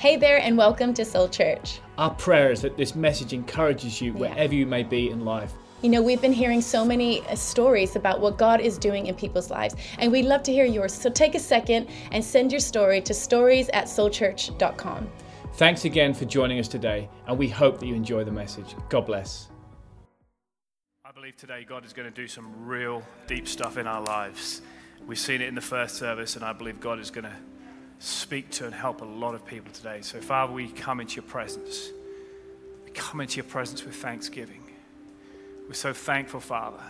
Hey there, and welcome to Soul Church. Our prayer is that this message encourages you wherever you may be in life. You know, we've been hearing so many uh, stories about what God is doing in people's lives, and we'd love to hear yours. So take a second and send your story to stories at soulchurch.com. Thanks again for joining us today, and we hope that you enjoy the message. God bless. I believe today God is going to do some real deep stuff in our lives. We've seen it in the first service, and I believe God is going to speak to and help a lot of people today. So, Father, we come into your presence. We come into your presence with thanksgiving. We're so thankful, Father.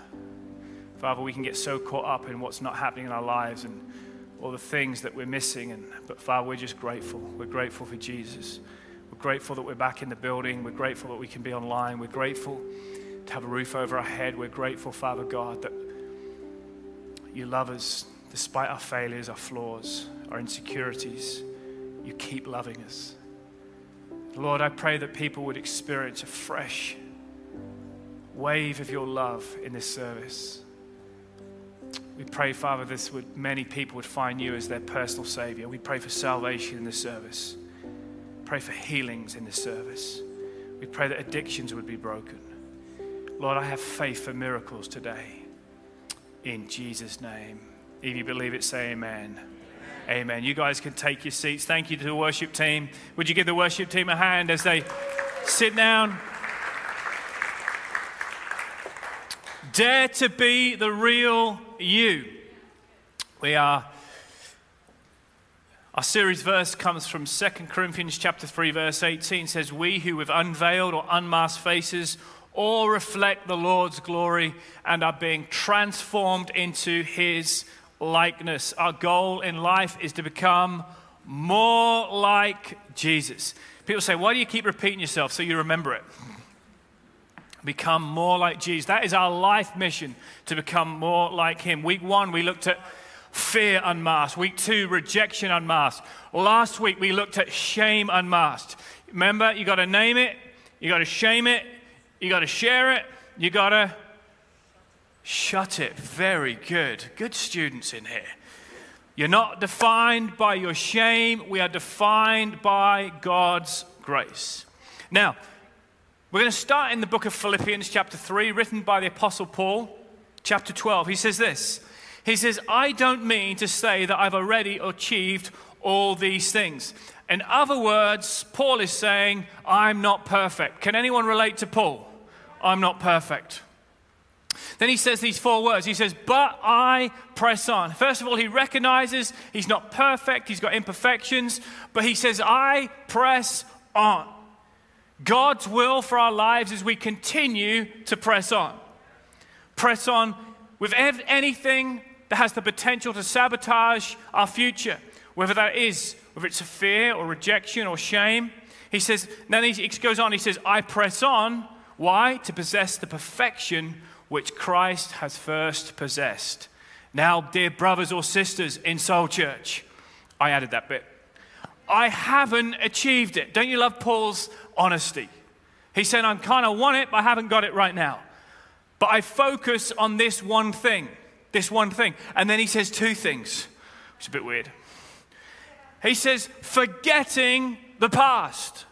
Father, we can get so caught up in what's not happening in our lives and all the things that we're missing. And, but, Father, we're just grateful. We're grateful for Jesus. We're grateful that we're back in the building. We're grateful that we can be online. We're grateful to have a roof over our head. We're grateful, Father God, that you love us despite our failures, our flaws, our insecurities. You keep loving us. Lord, I pray that people would experience a fresh wave of your love in this service. We pray, Father, this would many people would find you as their personal Savior. We pray for salvation in this service. Pray for healings in this service. We pray that addictions would be broken. Lord, I have faith for miracles today. In Jesus' name. If you believe it, say amen. Amen. You guys can take your seats. Thank you to the worship team. Would you give the worship team a hand as they sit down? Dare to be the real you. We are our series verse comes from 2 Corinthians chapter 3 verse 18 says we who with unveiled or unmasked faces all reflect the Lord's glory and are being transformed into his likeness. Our goal in life is to become more like Jesus. People say, Why do you keep repeating yourself so you remember it? Become more like Jesus. That is our life mission to become more like Him. Week one, we looked at fear unmasked. Week two, rejection unmasked. Last week, we looked at shame unmasked. Remember, you got to name it, you got to shame it, you got to share it, you got to shut it. Very good. Good students in here. You're not defined by your shame, we are defined by God's grace. Now, we're going to start in the book of Philippians, chapter 3, written by the Apostle Paul, chapter 12. He says this He says, I don't mean to say that I've already achieved all these things. In other words, Paul is saying, I'm not perfect. Can anyone relate to Paul? I'm not perfect. Then he says these four words. He says, But I press on. First of all, he recognizes he's not perfect, he's got imperfections, but he says, I press on. God's will for our lives is we continue to press on. Press on with anything that has the potential to sabotage our future, whether that is, whether it's a fear or rejection or shame. He says, then he goes on, he says, I press on. Why? To possess the perfection which Christ has first possessed. Now, dear brothers or sisters in Soul Church, I added that bit. I haven't achieved it. Don't you love Paul's honesty? He said, I kind of want it, but I haven't got it right now. But I focus on this one thing, this one thing. And then he says two things, which is a bit weird. He says, forgetting the past.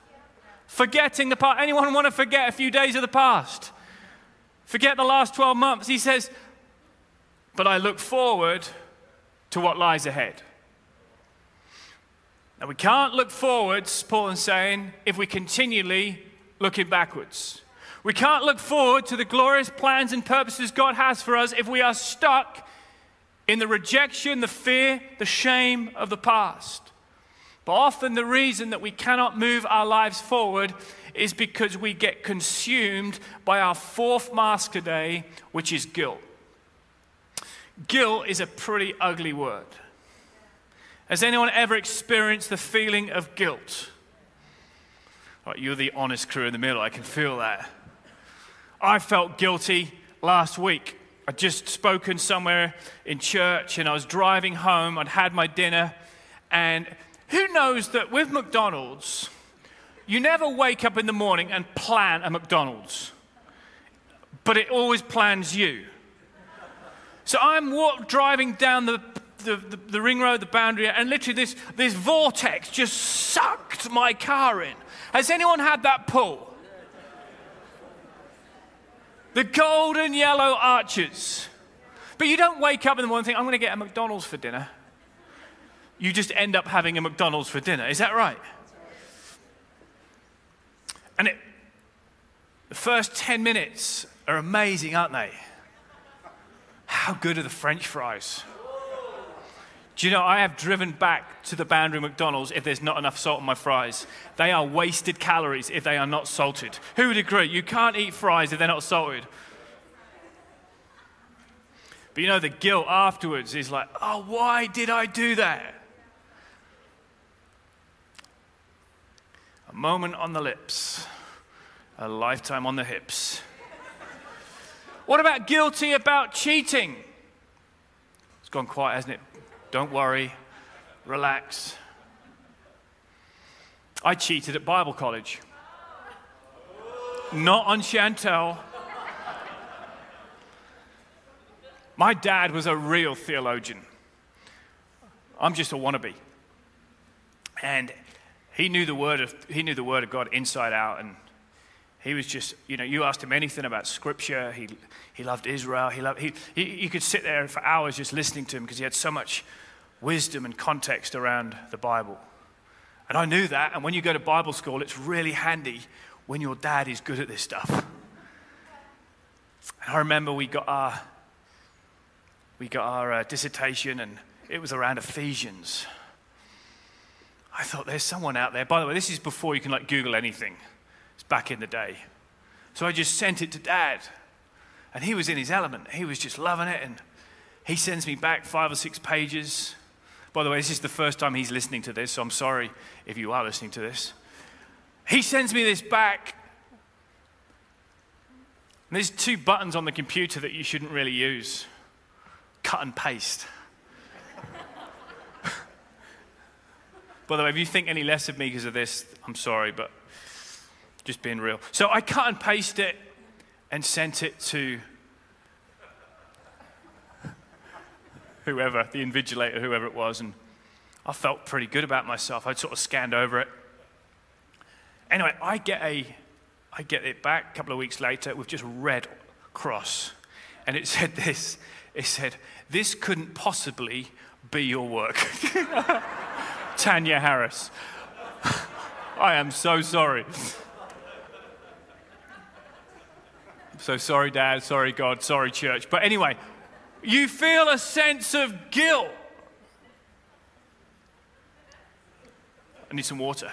Forgetting the past. Anyone want to forget a few days of the past? Forget the last 12 months. He says, but I look forward to what lies ahead. Now, we can't look forwards, Paul is saying, if we're continually looking backwards. We can't look forward to the glorious plans and purposes God has for us if we are stuck in the rejection, the fear, the shame of the past. But often the reason that we cannot move our lives forward is because we get consumed by our fourth mask today, which is guilt. Guilt is a pretty ugly word. Has anyone ever experienced the feeling of guilt? Right, you're the honest crew in the middle, I can feel that. I felt guilty last week. I'd just spoken somewhere in church and I was driving home. I'd had my dinner. And who knows that with McDonald's, you never wake up in the morning and plan a McDonald's, but it always plans you. So I'm walk, driving down the the, the, the ring road, the boundary, and literally this, this vortex just sucked my car in. Has anyone had that pull? The golden yellow arches. But you don't wake up in the morning and think, I'm going to get a McDonald's for dinner. You just end up having a McDonald's for dinner. Is that right? And it, the first 10 minutes are amazing, aren't they? How good are the French fries? Do you know, I have driven back to the boundary McDonald's if there's not enough salt on my fries. They are wasted calories if they are not salted. Who would agree? You can't eat fries if they're not salted. But you know, the guilt afterwards is like, oh, why did I do that? Moment on the lips, a lifetime on the hips. What about guilty about cheating? It's gone quiet, hasn't it? Don't worry, relax. I cheated at Bible college. Not on Chantel. My dad was a real theologian. I'm just a wannabe. And he knew the word of, he knew the word of God inside out. And he was just, you know, you asked him anything about scripture. He, he loved Israel. He loved, he, he, you could sit there for hours just listening to him because he had so much wisdom and context around the Bible. And I knew that. And when you go to Bible school, it's really handy when your dad is good at this stuff. And I remember we got our, we got our uh, dissertation, and it was around Ephesians. I thought, there's someone out there. By the way, this is before you can like Google anything. It's back in the day. So I just sent it to dad. And he was in his element. He was just loving it. And he sends me back five or six pages. By the way, this is the first time he's listening to this, so I'm sorry if you are listening to this. He sends me this back. And there's two buttons on the computer that you shouldn't really use cut and paste. By the way, if you think any less of me because of this, I'm sorry, but just being real. So I cut and pasted it and sent it to whoever, the invigilator, whoever it was, and I felt pretty good about myself. I'd sort of scanned over it. Anyway, I get a, I get it back a couple of weeks later with just red cross, and it said this. It said, "This couldn't possibly be your work." Tanya Harris. I am so sorry. So sorry, Dad. Sorry, God. Sorry, church. But anyway, you feel a sense of guilt. I need some water.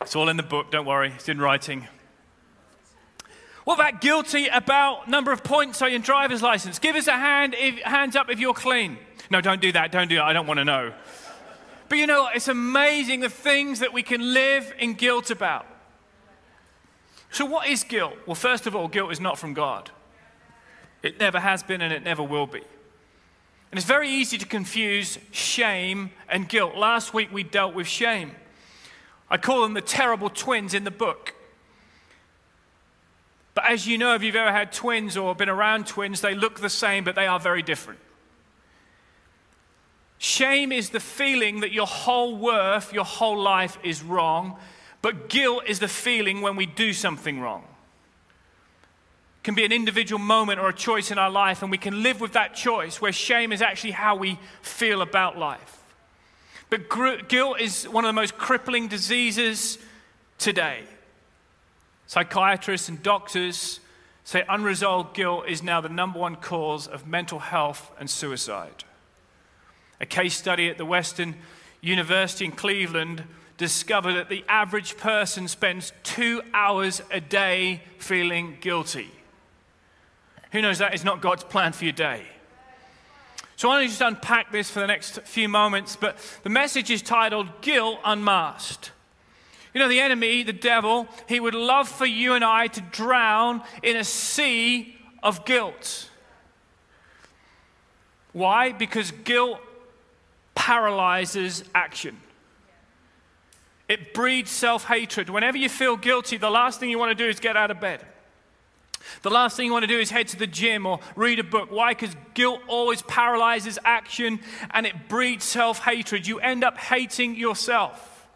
It's all in the book, don't worry, it's in writing. What about guilty about number of points on your driver's license? Give us a hand, if, hands up if you're clean. No, don't do that, don't do that, I don't want to know. But you know, what? it's amazing the things that we can live in guilt about. So, what is guilt? Well, first of all, guilt is not from God. It never has been and it never will be. And it's very easy to confuse shame and guilt. Last week we dealt with shame. I call them the terrible twins in the book. But as you know, if you've ever had twins or been around twins, they look the same, but they are very different. Shame is the feeling that your whole worth, your whole life is wrong, but guilt is the feeling when we do something wrong. It can be an individual moment or a choice in our life, and we can live with that choice where shame is actually how we feel about life. But guilt is one of the most crippling diseases today. Psychiatrists and doctors say unresolved guilt is now the number one cause of mental health and suicide. A case study at the Western University in Cleveland discovered that the average person spends two hours a day feeling guilty. Who knows that is not God's plan for your day? So I want to just unpack this for the next few moments, but the message is titled Guilt Unmasked. You know, the enemy, the devil, he would love for you and I to drown in a sea of guilt. Why? Because guilt paralyzes action. It breeds self hatred. Whenever you feel guilty, the last thing you want to do is get out of bed. The last thing you want to do is head to the gym or read a book. Why? Because guilt always paralyzes action and it breeds self hatred. You end up hating yourself.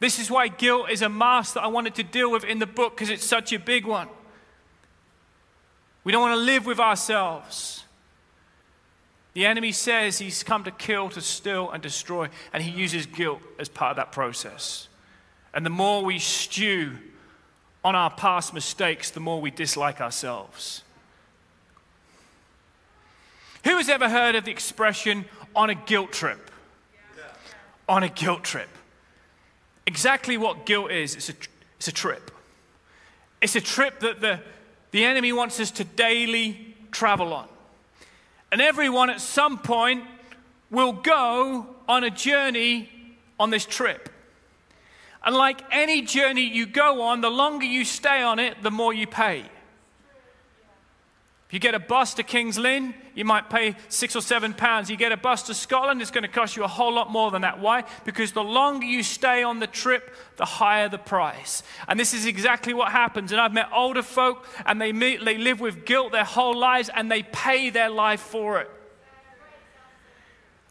This is why guilt is a mask that I wanted to deal with in the book because it's such a big one. We don't want to live with ourselves. The enemy says he's come to kill, to steal, and destroy, and he uses guilt as part of that process. And the more we stew on our past mistakes, the more we dislike ourselves. Who has ever heard of the expression on a guilt trip? On a guilt trip. Exactly what guilt is it's a, it's a trip. It's a trip that the, the enemy wants us to daily travel on. And everyone at some point will go on a journey on this trip. And like any journey you go on, the longer you stay on it, the more you pay. You get a bus to King's Lynn, you might pay six or seven pounds. You get a bus to Scotland, it's going to cost you a whole lot more than that. Why? Because the longer you stay on the trip, the higher the price. And this is exactly what happens. And I've met older folk, and they, meet, they live with guilt their whole lives, and they pay their life for it.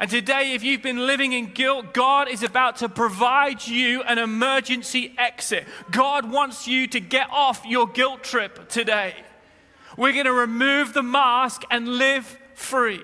And today, if you've been living in guilt, God is about to provide you an emergency exit. God wants you to get off your guilt trip today. We're going to remove the mask and live free.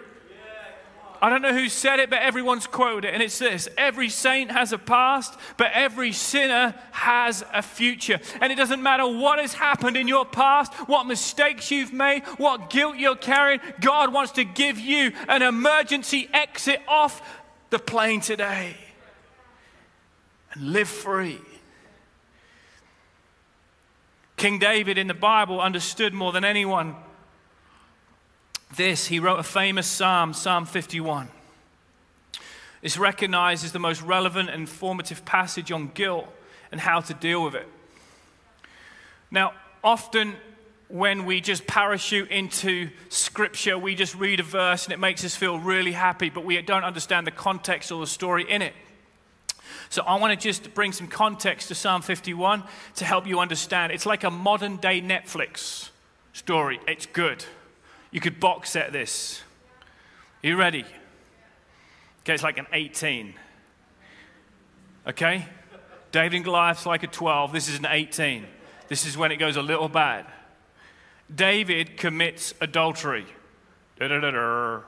I don't know who said it, but everyone's quoted it, and it's this Every saint has a past, but every sinner has a future. And it doesn't matter what has happened in your past, what mistakes you've made, what guilt you're carrying, God wants to give you an emergency exit off the plane today and live free. King David in the Bible understood more than anyone this, he wrote a famous psalm, Psalm 51. It's recognized as the most relevant and formative passage on guilt and how to deal with it. Now, often when we just parachute into scripture, we just read a verse and it makes us feel really happy, but we don't understand the context or the story in it. So I want to just bring some context to Psalm 51 to help you understand. It's like a modern day Netflix story. It's good. You could box set this. Are you ready? Okay, it's like an 18. Okay? David and Goliath's like a 12. This is an 18. This is when it goes a little bad. David commits adultery. Da-da-da-da.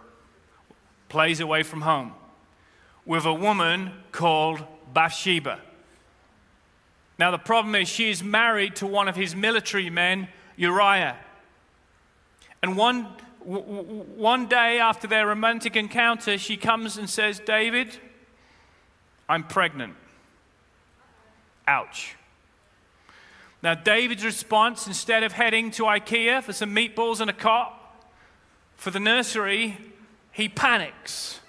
Plays away from home with a woman called Bathsheba. Now, the problem is she is married to one of his military men, Uriah. And one, one day after their romantic encounter, she comes and says, David, I'm pregnant. Ouch. Now, David's response, instead of heading to IKEA for some meatballs and a cot for the nursery, he panics.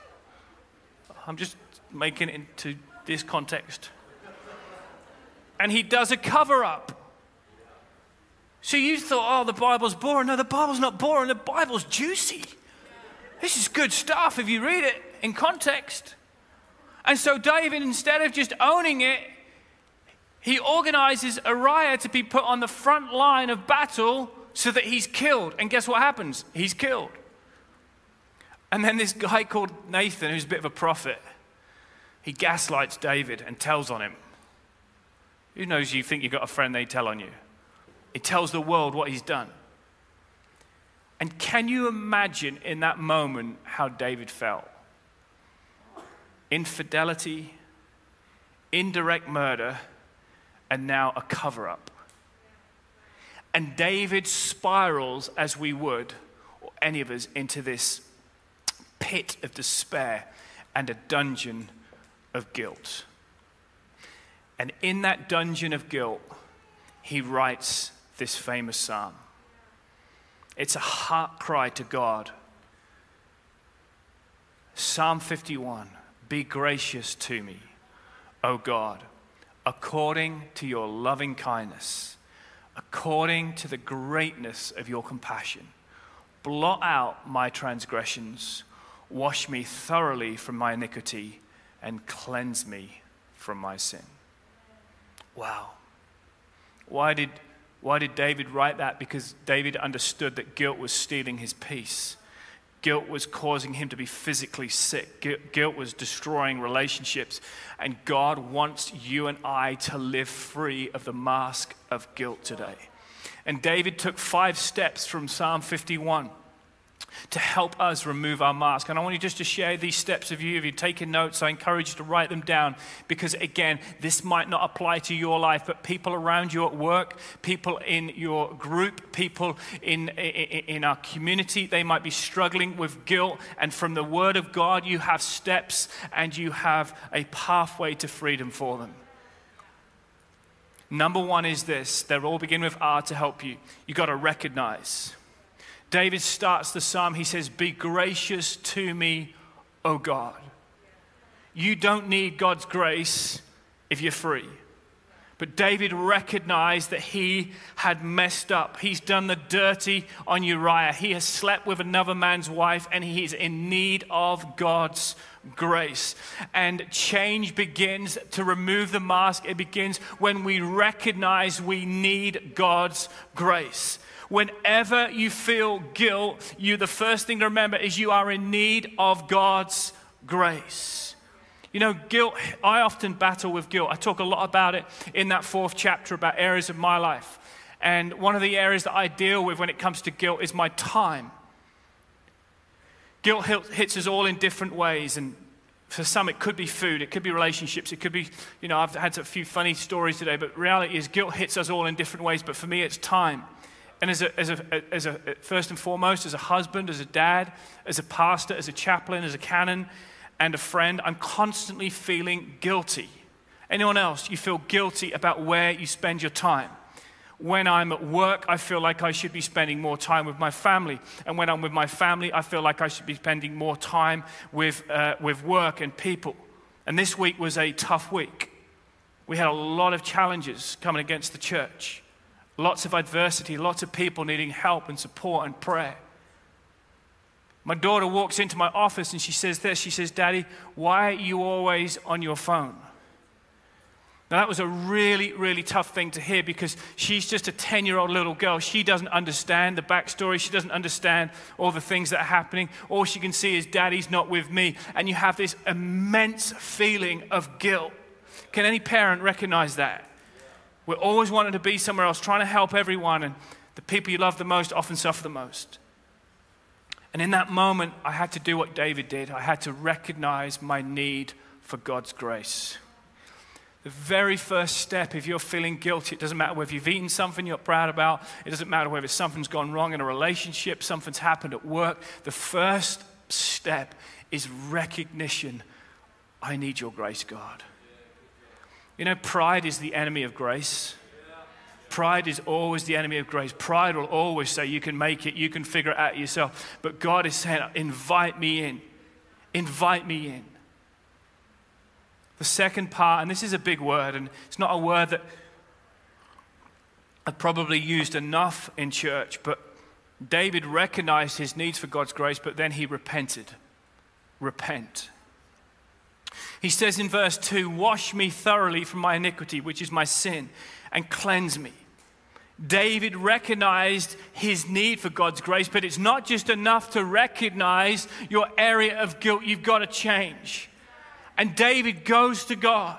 I'm just making it into this context. And he does a cover up. So you thought, oh, the Bible's boring. No, the Bible's not boring. The Bible's juicy. This is good stuff if you read it in context. And so David, instead of just owning it, he organizes Uriah to be put on the front line of battle so that he's killed. And guess what happens? He's killed. And then this guy called Nathan, who's a bit of a prophet, he gaslights David and tells on him. Who knows you think you've got a friend they tell on you? He tells the world what he's done. And can you imagine in that moment how David felt? Infidelity, indirect murder, and now a cover up. And David spirals, as we would, or any of us, into this pit of despair and a dungeon of guilt. And in that dungeon of guilt, he writes this famous psalm. It's a heart cry to God. Psalm 51 Be gracious to me, O God, according to your loving kindness, according to the greatness of your compassion. Blot out my transgressions, wash me thoroughly from my iniquity, and cleanse me from my sin. Wow. Why did Why did David write that? Because David understood that guilt was stealing his peace. Guilt was causing him to be physically sick. Guilt was destroying relationships. And God wants you and I to live free of the mask of guilt today. And David took five steps from Psalm 51 to help us remove our mask. And I want you just to share these steps with you. If you're taking notes, I encourage you to write them down because, again, this might not apply to your life, but people around you at work, people in your group, people in, in, in our community, they might be struggling with guilt. And from the Word of God, you have steps and you have a pathway to freedom for them. Number one is this, they all begin with R to help you. You've got to recognize. David starts the psalm, he says, Be gracious to me, O God. You don't need God's grace if you're free. But David recognized that he had messed up. He's done the dirty on Uriah. He has slept with another man's wife and he's in need of God's grace. And change begins to remove the mask. It begins when we recognize we need God's grace. Whenever you feel guilt, you the first thing to remember is you are in need of God's grace. You know, guilt, I often battle with guilt. I talk a lot about it in that fourth chapter about areas of my life. And one of the areas that I deal with when it comes to guilt is my time. Guilt hits us all in different ways. And for some, it could be food, it could be relationships, it could be, you know, I've had a few funny stories today, but reality is guilt hits us all in different ways. But for me, it's time. And as a, as, a, as a, first and foremost, as a husband, as a dad, as a pastor, as a chaplain, as a canon, and a friend, I'm constantly feeling guilty. Anyone else, you feel guilty about where you spend your time. When I'm at work, I feel like I should be spending more time with my family. And when I'm with my family, I feel like I should be spending more time with, uh, with work and people. And this week was a tough week. We had a lot of challenges coming against the church. Lots of adversity, lots of people needing help and support and prayer. My daughter walks into my office and she says this She says, Daddy, why are you always on your phone? Now, that was a really, really tough thing to hear because she's just a 10 year old little girl. She doesn't understand the backstory. She doesn't understand all the things that are happening. All she can see is daddy's not with me. And you have this immense feeling of guilt. Can any parent recognize that? We're always wanting to be somewhere else, trying to help everyone, and the people you love the most often suffer the most. And in that moment, I had to do what David did. I had to recognize my need for God's grace. The very first step, if you're feeling guilty, it doesn't matter whether you've eaten something you're proud about, it doesn't matter whether something's gone wrong in a relationship, something's happened at work. The first step is recognition I need your grace, God. You know, pride is the enemy of grace. Pride is always the enemy of grace. Pride will always say, You can make it, you can figure it out yourself. But God is saying, Invite me in. Invite me in. The second part, and this is a big word, and it's not a word that I've probably used enough in church, but David recognized his needs for God's grace, but then he repented. Repent. He says in verse 2 Wash me thoroughly from my iniquity, which is my sin, and cleanse me. David recognized his need for God's grace, but it's not just enough to recognize your area of guilt. You've got to change. And David goes to God.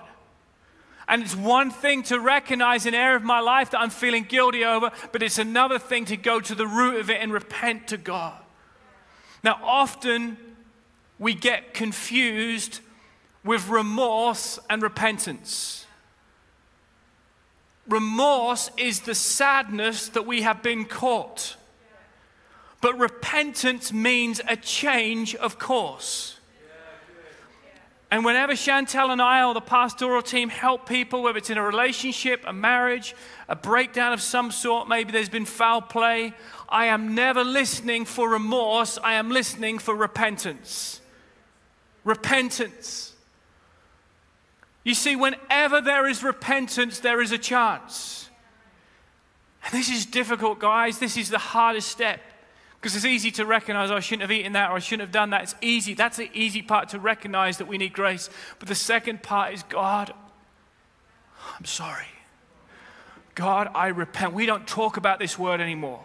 And it's one thing to recognize an area of my life that I'm feeling guilty over, but it's another thing to go to the root of it and repent to God. Now, often we get confused with remorse and repentance. Remorse is the sadness that we have been caught. But repentance means a change of course. And whenever Chantel and I or the pastoral team help people, whether it's in a relationship, a marriage, a breakdown of some sort, maybe there's been foul play, I am never listening for remorse, I am listening for repentance. Repentance. You see, whenever there is repentance, there is a chance. And this is difficult, guys. This is the hardest step. Because it's easy to recognize, oh, I shouldn't have eaten that or I shouldn't have done that. It's easy. That's the easy part to recognize that we need grace. But the second part is, God, I'm sorry. God, I repent. We don't talk about this word anymore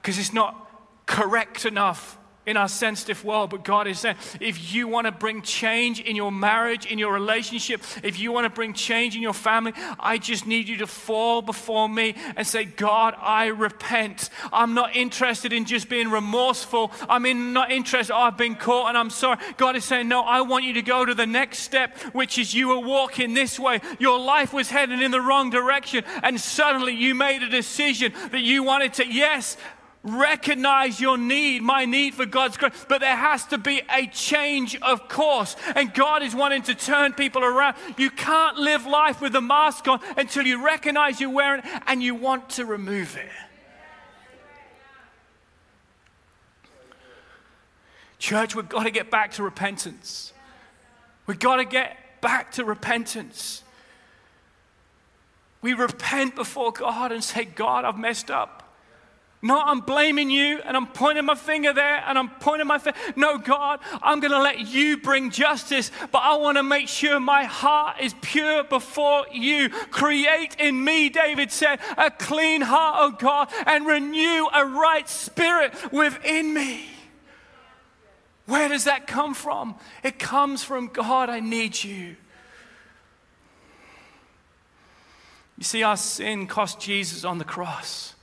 because it's not correct enough in our sensitive world. But God is saying, if you want to bring change in your marriage, in your relationship, if you want to bring change in your family, I just need you to fall before me and say, God, I repent. I'm not interested in just being remorseful. I'm in, not interested, oh, I've been caught and I'm sorry. God is saying, no, I want you to go to the next step, which is you were walking this way. Your life was heading in the wrong direction. And suddenly you made a decision that you wanted to, yes, recognize your need, my need for God's grace, but there has to be a change of course. And God is wanting to turn people around. You can't live life with a mask on until you recognize you're wearing it and you want to remove it. Church, we've got to get back to repentance. We've got to get back to repentance. We repent before God and say, God, I've messed up. No, I'm blaming you and I'm pointing my finger there and I'm pointing my finger. No, God, I'm going to let you bring justice, but I want to make sure my heart is pure before you. Create in me, David said, a clean heart, oh God, and renew a right spirit within me. Where does that come from? It comes from God, I need you. You see, our sin cost Jesus on the cross.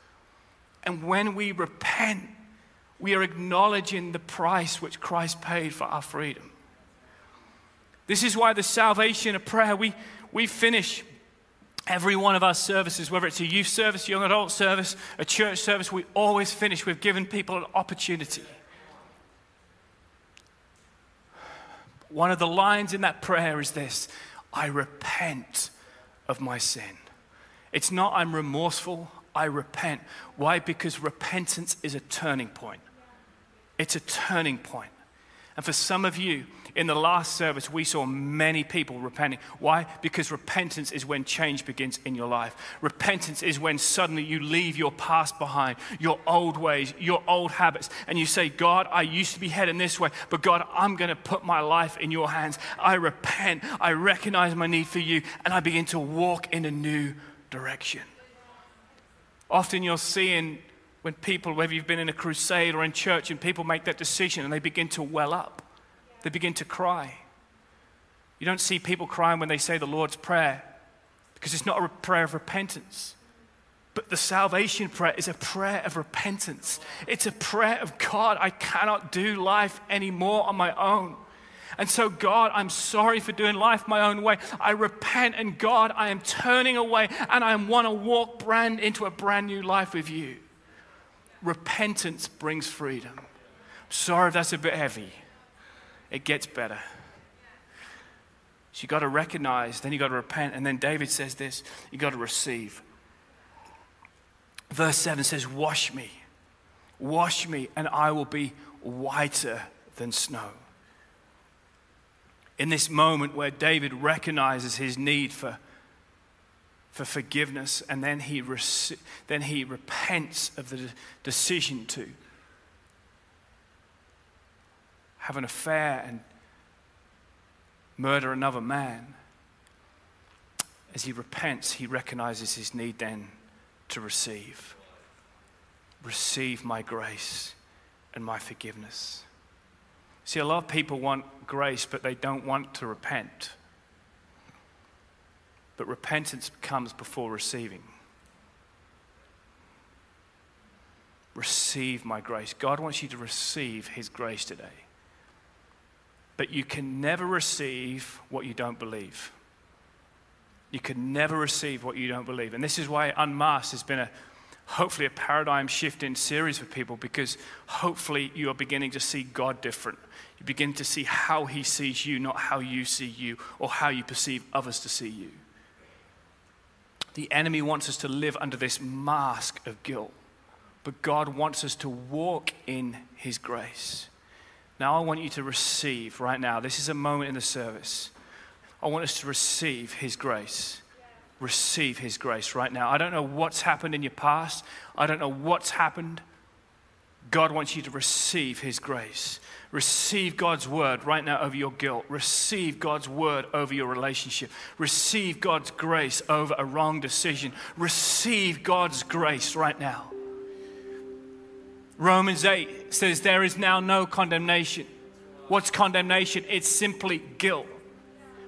And when we repent, we are acknowledging the price which Christ paid for our freedom. This is why the salvation of prayer, we, we finish every one of our services, whether it's a youth service, young adult service, a church service, we always finish with giving people an opportunity. One of the lines in that prayer is this I repent of my sin. It's not I'm remorseful, I repent. Why? Because repentance is a turning point. It's a turning point. And for some of you, in the last service, we saw many people repenting. Why? Because repentance is when change begins in your life. Repentance is when suddenly you leave your past behind, your old ways, your old habits, and you say, God, I used to be heading this way, but God, I'm going to put my life in your hands. I repent. I recognize my need for you, and I begin to walk in a new direction. Often you'll see in when people, whether you've been in a crusade or in church, and people make that decision and they begin to well up, they begin to cry. You don't see people crying when they say the Lord's Prayer because it's not a prayer of repentance. But the salvation prayer is a prayer of repentance. It's a prayer of God, I cannot do life anymore on my own. And so, God, I'm sorry for doing life my own way. I repent, and God, I am turning away, and I want to walk brand into a brand new life with you. Repentance brings freedom. Sorry if that's a bit heavy. It gets better. So you got to recognize, then you got to repent, and then David says this: you got to receive. Verse 7 says, Wash me, wash me, and I will be whiter than snow in this moment where David recognizes his need for, for forgiveness and then he, rec- then he repents of the decision to have an affair and murder another man. As he repents, he recognizes his need then to receive. Receive my grace and my forgiveness. See, a lot of people want grace, but they don't want to repent. But repentance comes before receiving. Receive my grace. God wants you to receive His grace today. But you can never receive what you don't believe. You can never receive what you don't believe. And this is why Unmasked has been a hopefully a paradigm shift in series for people because hopefully you are beginning to see God different. You begin to see how he sees you, not how you see you or how you perceive others to see you. The enemy wants us to live under this mask of guilt, but God wants us to walk in his grace. Now, I want you to receive right now. This is a moment in the service. I want us to receive his grace receive His grace right now. I don't know what's happened in your past, I don't know what's happened, God wants you to receive His grace. Receive God's word right now over your guilt. Receive God's word over your relationship. Receive God's grace over a wrong decision. Receive God's grace right now. Romans 8 says, There is now no condemnation. What's condemnation? It's simply guilt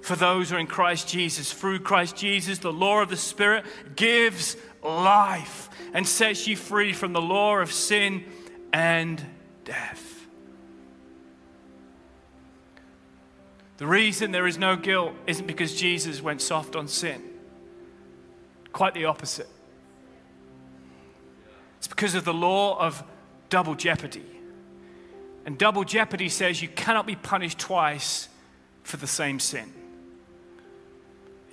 for those who are in Christ Jesus. Through Christ Jesus, the law of the Spirit gives life and sets you free from the law of sin and death. The reason there is no guilt isn't because Jesus went soft on sin. Quite the opposite. It's because of the law of double jeopardy. And double jeopardy says you cannot be punished twice for the same sin.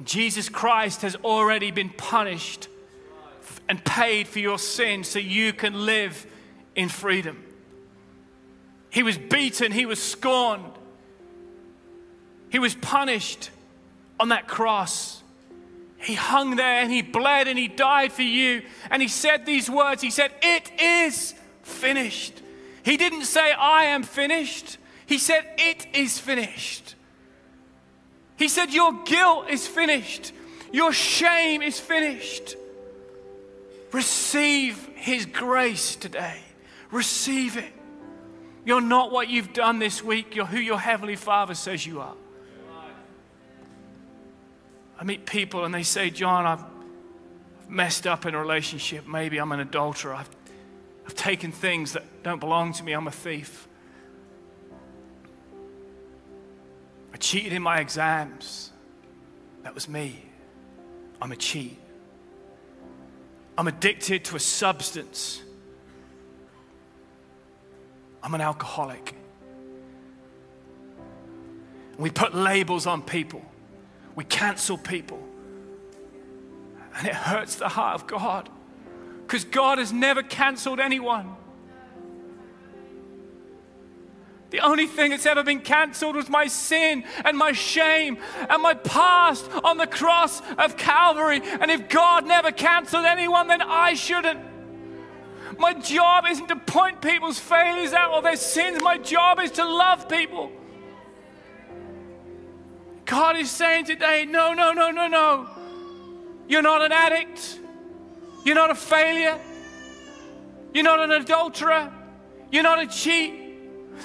Jesus Christ has already been punished and paid for your sin so you can live in freedom. He was beaten, he was scorned, he was punished on that cross. He hung there and he bled and he died for you. And he said these words He said, It is finished. He didn't say, I am finished. He said, It is finished. He said, Your guilt is finished. Your shame is finished. Receive His grace today. Receive it. You're not what you've done this week, you're who your Heavenly Father says you are. I meet people and they say, John, I've messed up in a relationship. Maybe I'm an adulterer. I've, I've taken things that don't belong to me. I'm a thief. I cheated in my exams. That was me. I'm a cheat. I'm addicted to a substance. I'm an alcoholic. We put labels on people. We cancel people. And it hurts the heart of God because God has never canceled anyone. The only thing that's ever been canceled was my sin and my shame and my past on the cross of Calvary. And if God never canceled anyone, then I shouldn't. My job isn't to point people's failures out or their sins, my job is to love people. God is saying today, no, no, no, no, no. You're not an addict. You're not a failure. You're not an adulterer. You're not a cheat.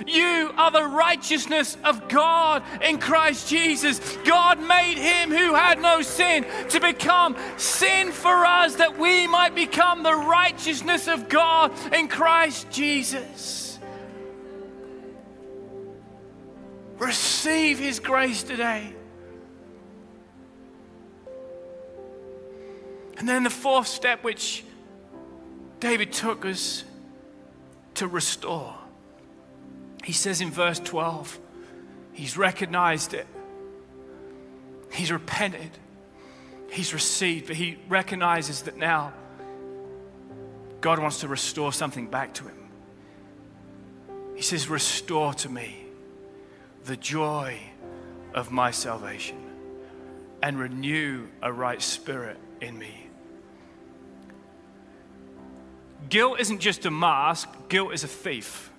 You are the righteousness of God in Christ Jesus. God made him who had no sin to become sin for us that we might become the righteousness of God in Christ Jesus. Receive his grace today. And then the fourth step, which David took, was to restore. He says in verse 12, he's recognized it, he's repented, he's received, but he recognizes that now God wants to restore something back to him. He says, Restore to me the joy of my salvation and renew a right spirit in me. Guilt isn't just a mask, guilt is a thief.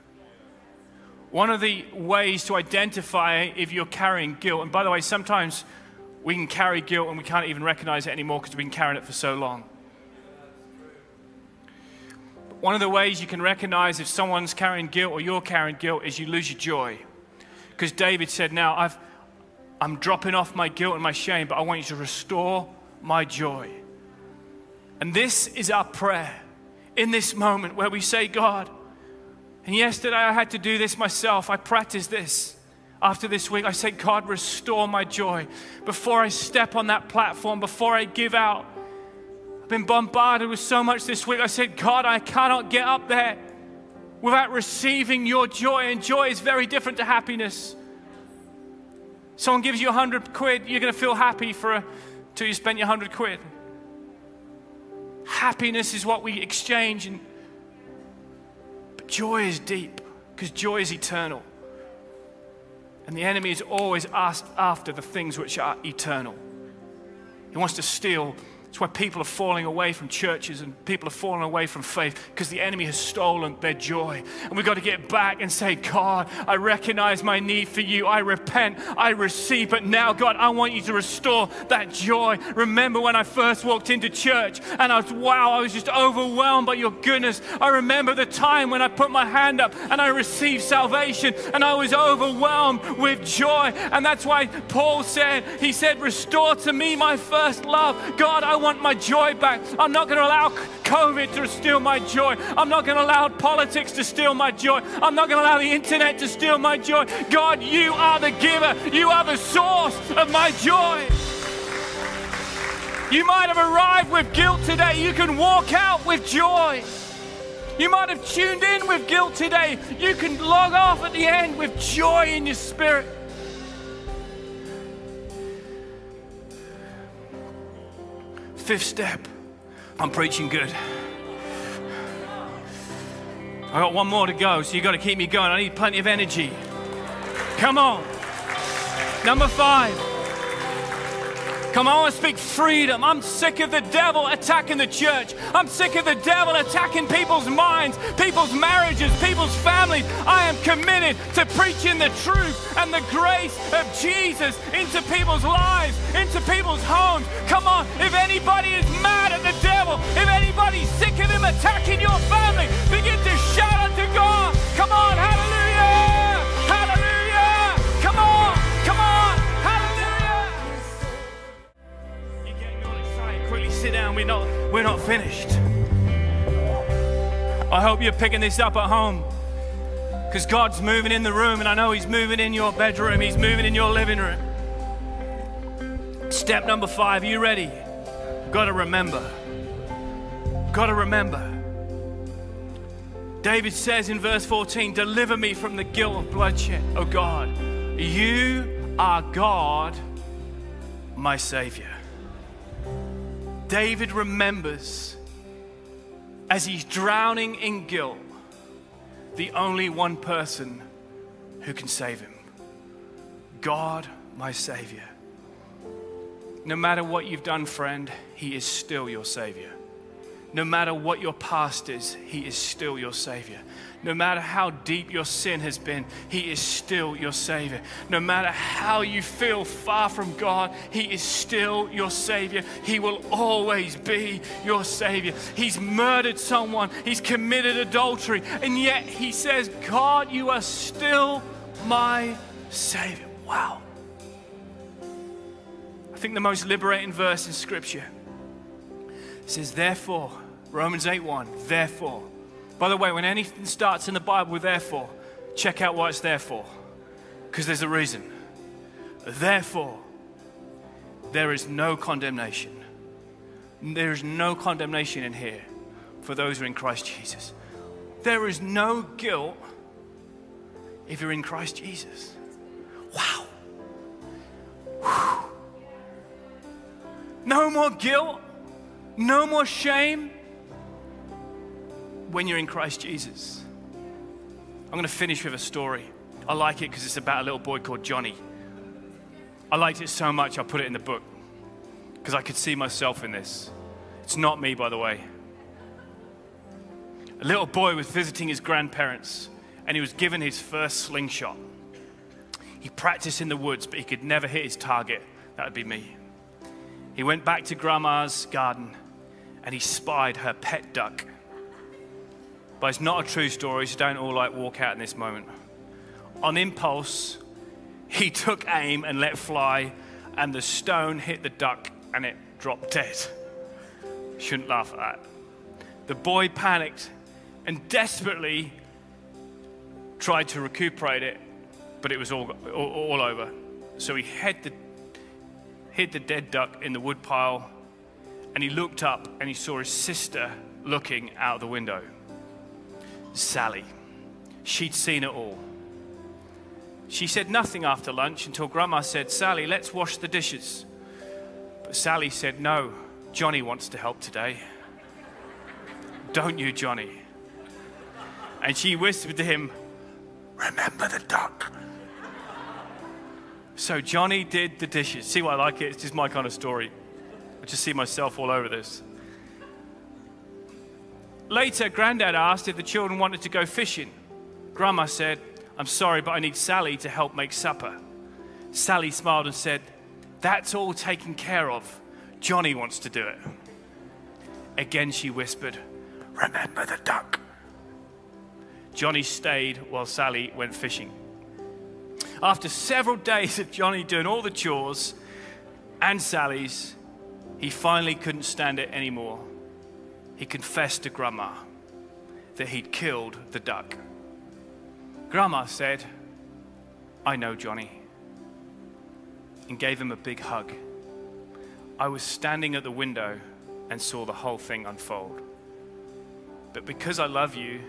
One of the ways to identify if you're carrying guilt, and by the way, sometimes we can carry guilt and we can't even recognize it anymore because we've been carrying it for so long. One of the ways you can recognize if someone's carrying guilt or you're carrying guilt is you lose your joy. Because David said, Now I've, I'm dropping off my guilt and my shame, but I want you to restore my joy. And this is our prayer in this moment where we say, God, and yesterday I had to do this myself. I practiced this. After this week, I said, God, restore my joy. Before I step on that platform, before I give out, I've been bombarded with so much this week. I said, God, I cannot get up there without receiving your joy. And joy is very different to happiness. Someone gives you a hundred quid, you're going to feel happy for a, till you spend your hundred quid. Happiness is what we exchange and but joy is deep because joy is eternal. And the enemy is always asked after the things which are eternal. He wants to steal It's why people are falling away from churches and people are falling away from faith because the enemy has stolen their joy. And we've got to get back and say, God, I recognize my need for you. I repent. I receive. But now, God, I want you to restore that joy. Remember when I first walked into church and I was, wow, I was just overwhelmed by your goodness. I remember the time when I put my hand up and I received salvation and I was overwhelmed with joy. And that's why Paul said, He said, Restore to me my first love. God, I want my joy back. I'm not going to allow COVID to steal my joy. I'm not going to allow politics to steal my joy. I'm not going to allow the internet to steal my joy. God, you are the giver. You are the source of my joy. You might have arrived with guilt today. You can walk out with joy. You might have tuned in with guilt today. You can log off at the end with joy in your spirit. Fifth step. I'm preaching good. I got one more to go, so you got to keep me going. I need plenty of energy. Come on. Number five. Come on, I speak freedom. I'm sick of the devil attacking the church. I'm sick of the devil attacking people's minds, people's marriages, people's families. I am committed to preaching the truth and the grace of Jesus into people's lives, into people's homes. Come on, if anybody is mad at the devil, if anybody's sick of him attacking your family, begin to shout unto God. Come on, hallelujah! Sit down. We're not, we're not finished. I hope you're picking this up at home because God's moving in the room, and I know He's moving in your bedroom, He's moving in your living room. Step number five, are you ready? Got to remember. Got to remember. David says in verse 14, Deliver me from the guilt of bloodshed, O God. You are God, my Savior. David remembers as he's drowning in guilt, the only one person who can save him God, my Savior. No matter what you've done, friend, He is still your Savior. No matter what your past is, He is still your Savior. No matter how deep your sin has been, He is still your Savior. No matter how you feel far from God, He is still your Savior. He will always be your Savior. He's murdered someone, He's committed adultery, and yet He says, God, you are still my Savior. Wow. I think the most liberating verse in Scripture says, Therefore, Romans 8 1, therefore. By the way, when anything starts in the Bible with therefore, check out what it's there for. Because there's a reason. Therefore, there is no condemnation. There is no condemnation in here for those who are in Christ Jesus. There is no guilt if you're in Christ Jesus. Wow. Whew. No more guilt, no more shame when you're in Christ Jesus. I'm going to finish with a story. I like it because it's about a little boy called Johnny. I liked it so much, I put it in the book because I could see myself in this. It's not me, by the way. A little boy was visiting his grandparents and he was given his first slingshot. He practiced in the woods, but he could never hit his target. That would be me. He went back to Grandma's garden and he spied her pet duck. But it's not a true story, so don't all like walk out in this moment. On impulse, he took aim and let fly, and the stone hit the duck and it dropped dead. Shouldn't laugh at that. The boy panicked and desperately tried to recuperate it, but it was all, all, all over. So he hid the, hid the dead duck in the woodpile and he looked up and he saw his sister looking out the window. Sally. She'd seen it all. She said nothing after lunch until Grandma said, Sally, let's wash the dishes. But Sally said, No, Johnny wants to help today. Don't you, Johnny? And she whispered to him, Remember the duck. So Johnny did the dishes. See why I like it? It's just my kind of story. I just see myself all over this. Later, Granddad asked if the children wanted to go fishing. Grandma said, I'm sorry, but I need Sally to help make supper. Sally smiled and said, That's all taken care of. Johnny wants to do it. Again, she whispered, Remember the duck. Johnny stayed while Sally went fishing. After several days of Johnny doing all the chores and Sally's, he finally couldn't stand it anymore. He confessed to Grandma that he'd killed the duck. Grandma said, I know Johnny, and gave him a big hug. I was standing at the window and saw the whole thing unfold. But because I love you,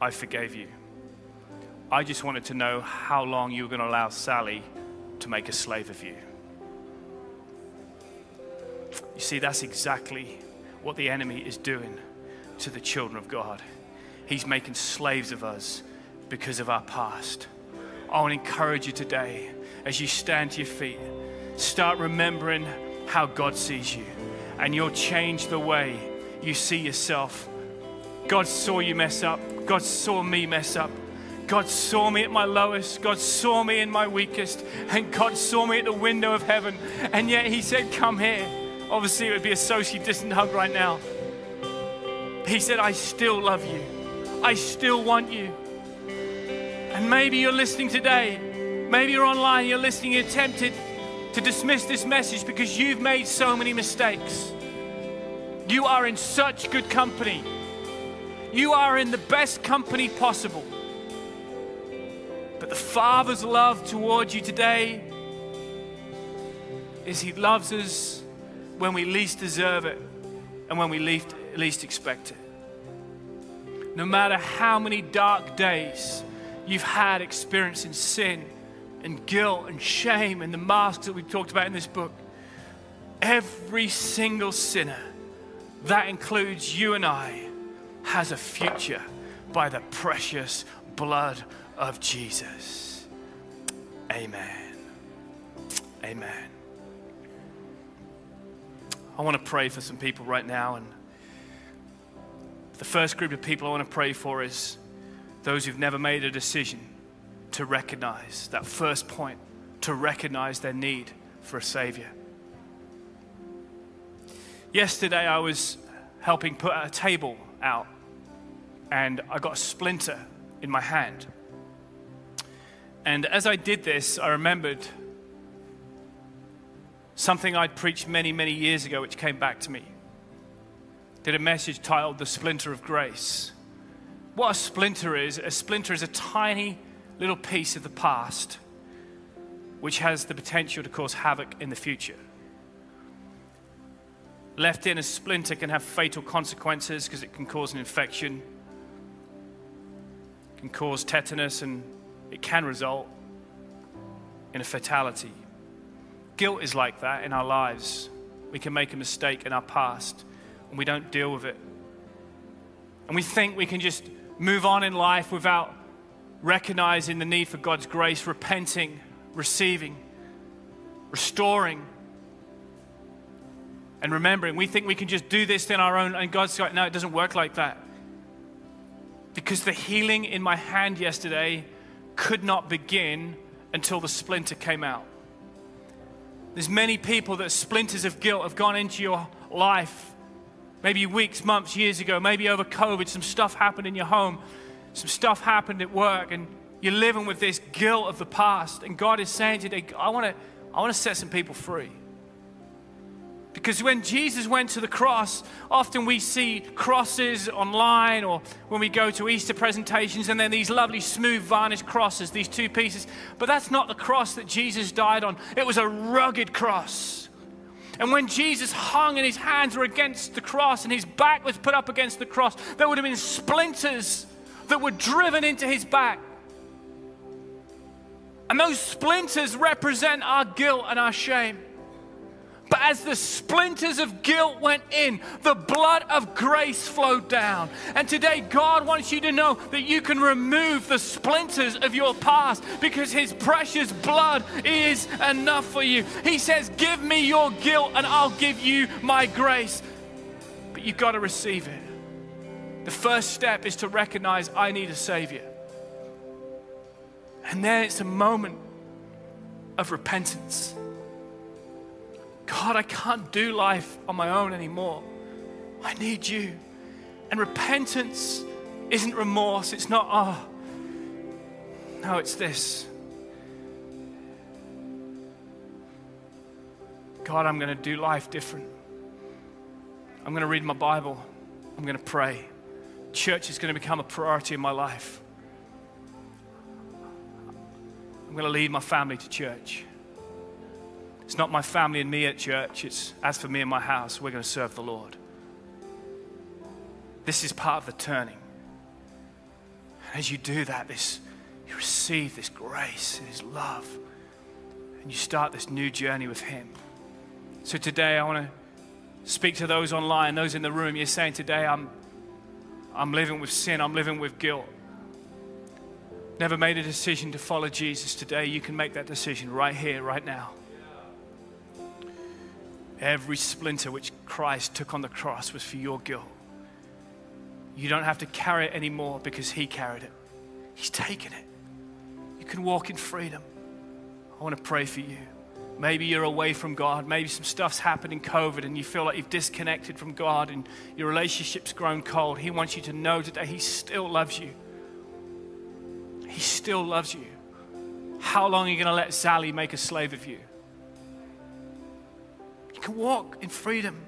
I forgave you. I just wanted to know how long you were going to allow Sally to make a slave of you. You see, that's exactly what the enemy is doing to the children of God. He's making slaves of us because of our past. I want to encourage you today as you stand to your feet, start remembering how God sees you, and you'll change the way you see yourself. God saw you mess up, God saw me mess up. God saw me at my lowest. God saw me in my weakest. And God saw me at the window of heaven. And yet He said, Come here. Obviously, it would be a socially distant hug right now. He said, I still love you. I still want you. And maybe you're listening today. Maybe you're online, you're listening, you're tempted to dismiss this message because you've made so many mistakes. You are in such good company. You are in the best company possible. But the Father's love towards you today is He loves us when we least deserve it and when we least, least expect it. No matter how many dark days you've had experiencing sin and guilt and shame and the masks that we've talked about in this book, every single sinner, that includes you and I, has a future by the precious blood of Jesus. Amen. Amen. I want to pray for some people right now. And the first group of people I want to pray for is those who've never made a decision to recognize that first point, to recognize their need for a Savior. Yesterday, I was helping put a table out, and I got a splinter in my hand. And as I did this, I remembered something I'd preached many, many years ago, which came back to me. Did a message titled The Splinter of Grace. What a splinter is a splinter is a tiny little piece of the past which has the potential to cause havoc in the future. Left in a splinter can have fatal consequences because it can cause an infection, can cause tetanus and it can result in a fatality. Guilt is like that in our lives. We can make a mistake in our past and we don't deal with it. And we think we can just move on in life without recognizing the need for God's grace, repenting, receiving, restoring, and remembering. We think we can just do this in our own, and God's like, no, it doesn't work like that. Because the healing in my hand yesterday could not begin until the splinter came out. There's many people that splinters of guilt have gone into your life. Maybe weeks, months, years ago, maybe over COVID, some stuff happened in your home, some stuff happened at work, and you're living with this guilt of the past. And God is saying today, I want to, I want to set some people free. Because when Jesus went to the cross, often we see crosses online or when we go to Easter presentations, and then these lovely, smooth, varnished crosses, these two pieces. But that's not the cross that Jesus died on, it was a rugged cross. And when Jesus hung and his hands were against the cross and his back was put up against the cross, there would have been splinters that were driven into his back. And those splinters represent our guilt and our shame. But as the splinters of guilt went in, the blood of grace flowed down. And today, God wants you to know that you can remove the splinters of your past because His precious blood is enough for you. He says, Give me your guilt and I'll give you my grace. But you've got to receive it. The first step is to recognize I need a Savior. And then it's a moment of repentance. God, I can't do life on my own anymore. I need you. And repentance isn't remorse. It's not, oh, no, it's this. God, I'm going to do life different. I'm going to read my Bible. I'm going to pray. Church is going to become a priority in my life. I'm going to lead my family to church. It's not my family and me at church, it's as for me and my house, we're going to serve the Lord. This is part of the turning. As you do that, this, you receive this grace and His love, and you start this new journey with Him. So today, I want to speak to those online, those in the room. You're saying, Today, I'm, I'm living with sin, I'm living with guilt. Never made a decision to follow Jesus. Today, you can make that decision right here, right now. Every splinter which Christ took on the cross was for your guilt. You don't have to carry it anymore because He carried it. He's taken it. You can walk in freedom. I want to pray for you. Maybe you're away from God. Maybe some stuff's happened in COVID and you feel like you've disconnected from God and your relationship's grown cold. He wants you to know today He still loves you. He still loves you. How long are you going to let Sally make a slave of you? You can walk in freedom.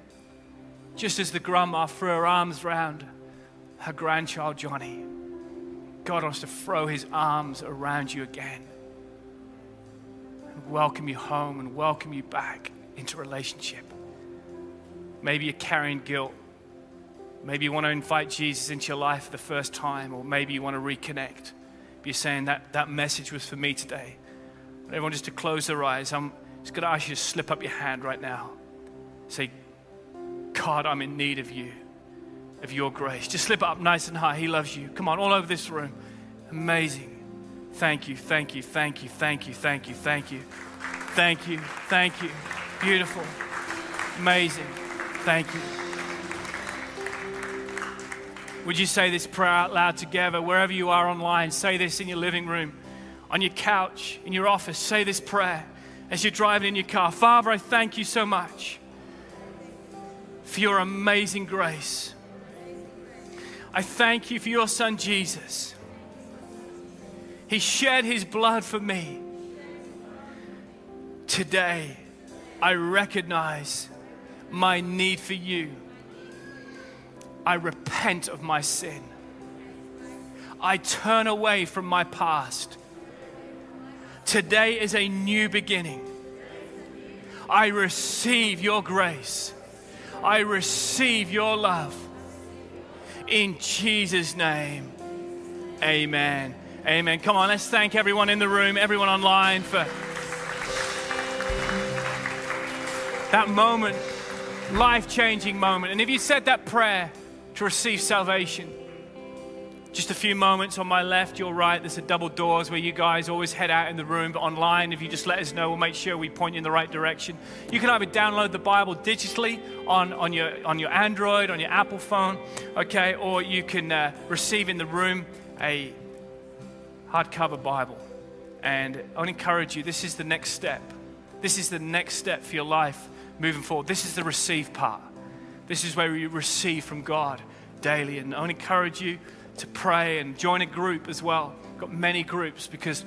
Just as the grandma threw her arms around her grandchild Johnny, God wants to throw his arms around you again and welcome you home and welcome you back into relationship. Maybe you're carrying guilt. Maybe you want to invite Jesus into your life for the first time, or maybe you want to reconnect. But you're saying that that message was for me today. Everyone, just to close their eyes, I'm just going to ask you to slip up your hand right now. Say, God, I'm in need of you, of your grace. Just slip it up nice and high. He loves you. Come on, all over this room. Amazing. Thank you, thank you, thank you, thank you, thank you, thank you. Thank you, thank you. Beautiful. Amazing. Thank you. Would you say this prayer out loud together, wherever you are online? Say this in your living room, on your couch, in your office. Say this prayer as you're driving in your car. Father, I thank you so much for your amazing grace. I thank you for your son Jesus. He shed his blood for me. Today, I recognize my need for you. I repent of my sin. I turn away from my past. Today is a new beginning. I receive your grace. I receive your love. In Jesus' name, amen. Amen. Come on, let's thank everyone in the room, everyone online for that moment, life changing moment. And if you said that prayer to receive salvation, just a few moments on my left, your right, there's a double doors where you guys always head out in the room. But online, if you just let us know, we'll make sure we point you in the right direction. You can either download the Bible digitally on, on, your, on your Android, on your Apple phone, okay, or you can uh, receive in the room a hardcover Bible. And I would encourage you, this is the next step. This is the next step for your life moving forward. This is the receive part. This is where you receive from God daily. And I would encourage you to pray and join a group as well. We've got many groups because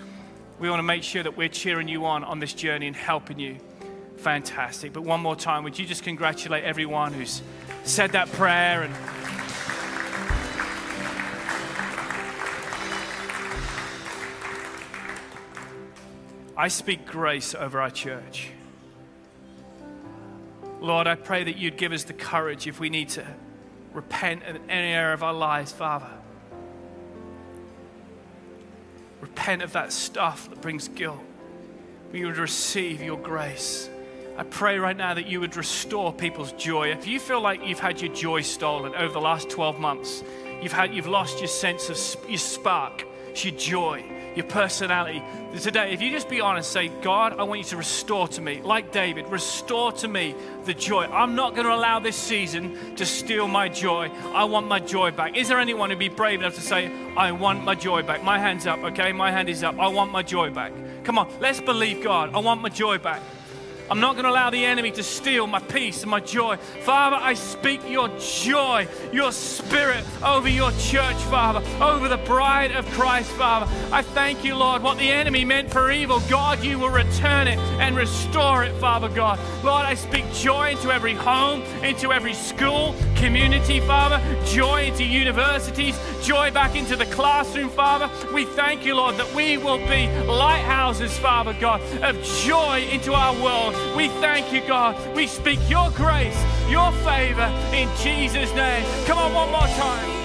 we want to make sure that we're cheering you on on this journey and helping you. Fantastic. But one more time, would you just congratulate everyone who's said that prayer and I speak grace over our church. Lord, I pray that you'd give us the courage if we need to repent in any area of our lives, Father. Repent of that stuff that brings guilt. We would receive your grace. I pray right now that you would restore people's joy. If you feel like you've had your joy stolen over the last 12 months, you've, had, you've lost your sense of your spark, your joy, your personality. Today, if you just be honest, say, God, I want you to restore to me, like David, restore to me the joy. I'm not going to allow this season to steal my joy. I want my joy back. Is there anyone who'd be brave enough to say, I want my joy back? My hand's up, okay? My hand is up. I want my joy back. Come on, let's believe God. I want my joy back. I'm not going to allow the enemy to steal my peace and my joy. Father, I speak your joy, your spirit over your church, Father, over the bride of Christ, Father. I thank you, Lord, what the enemy meant for evil, God, you will return it and restore it, Father God. Lord, I speak joy into every home, into every school, community, Father, joy into universities, joy back into the classroom, Father. We thank you, Lord, that we will be lighthouses, Father God, of joy into our world. We thank you, God. We speak your grace, your favor in Jesus' name. Come on, one more time.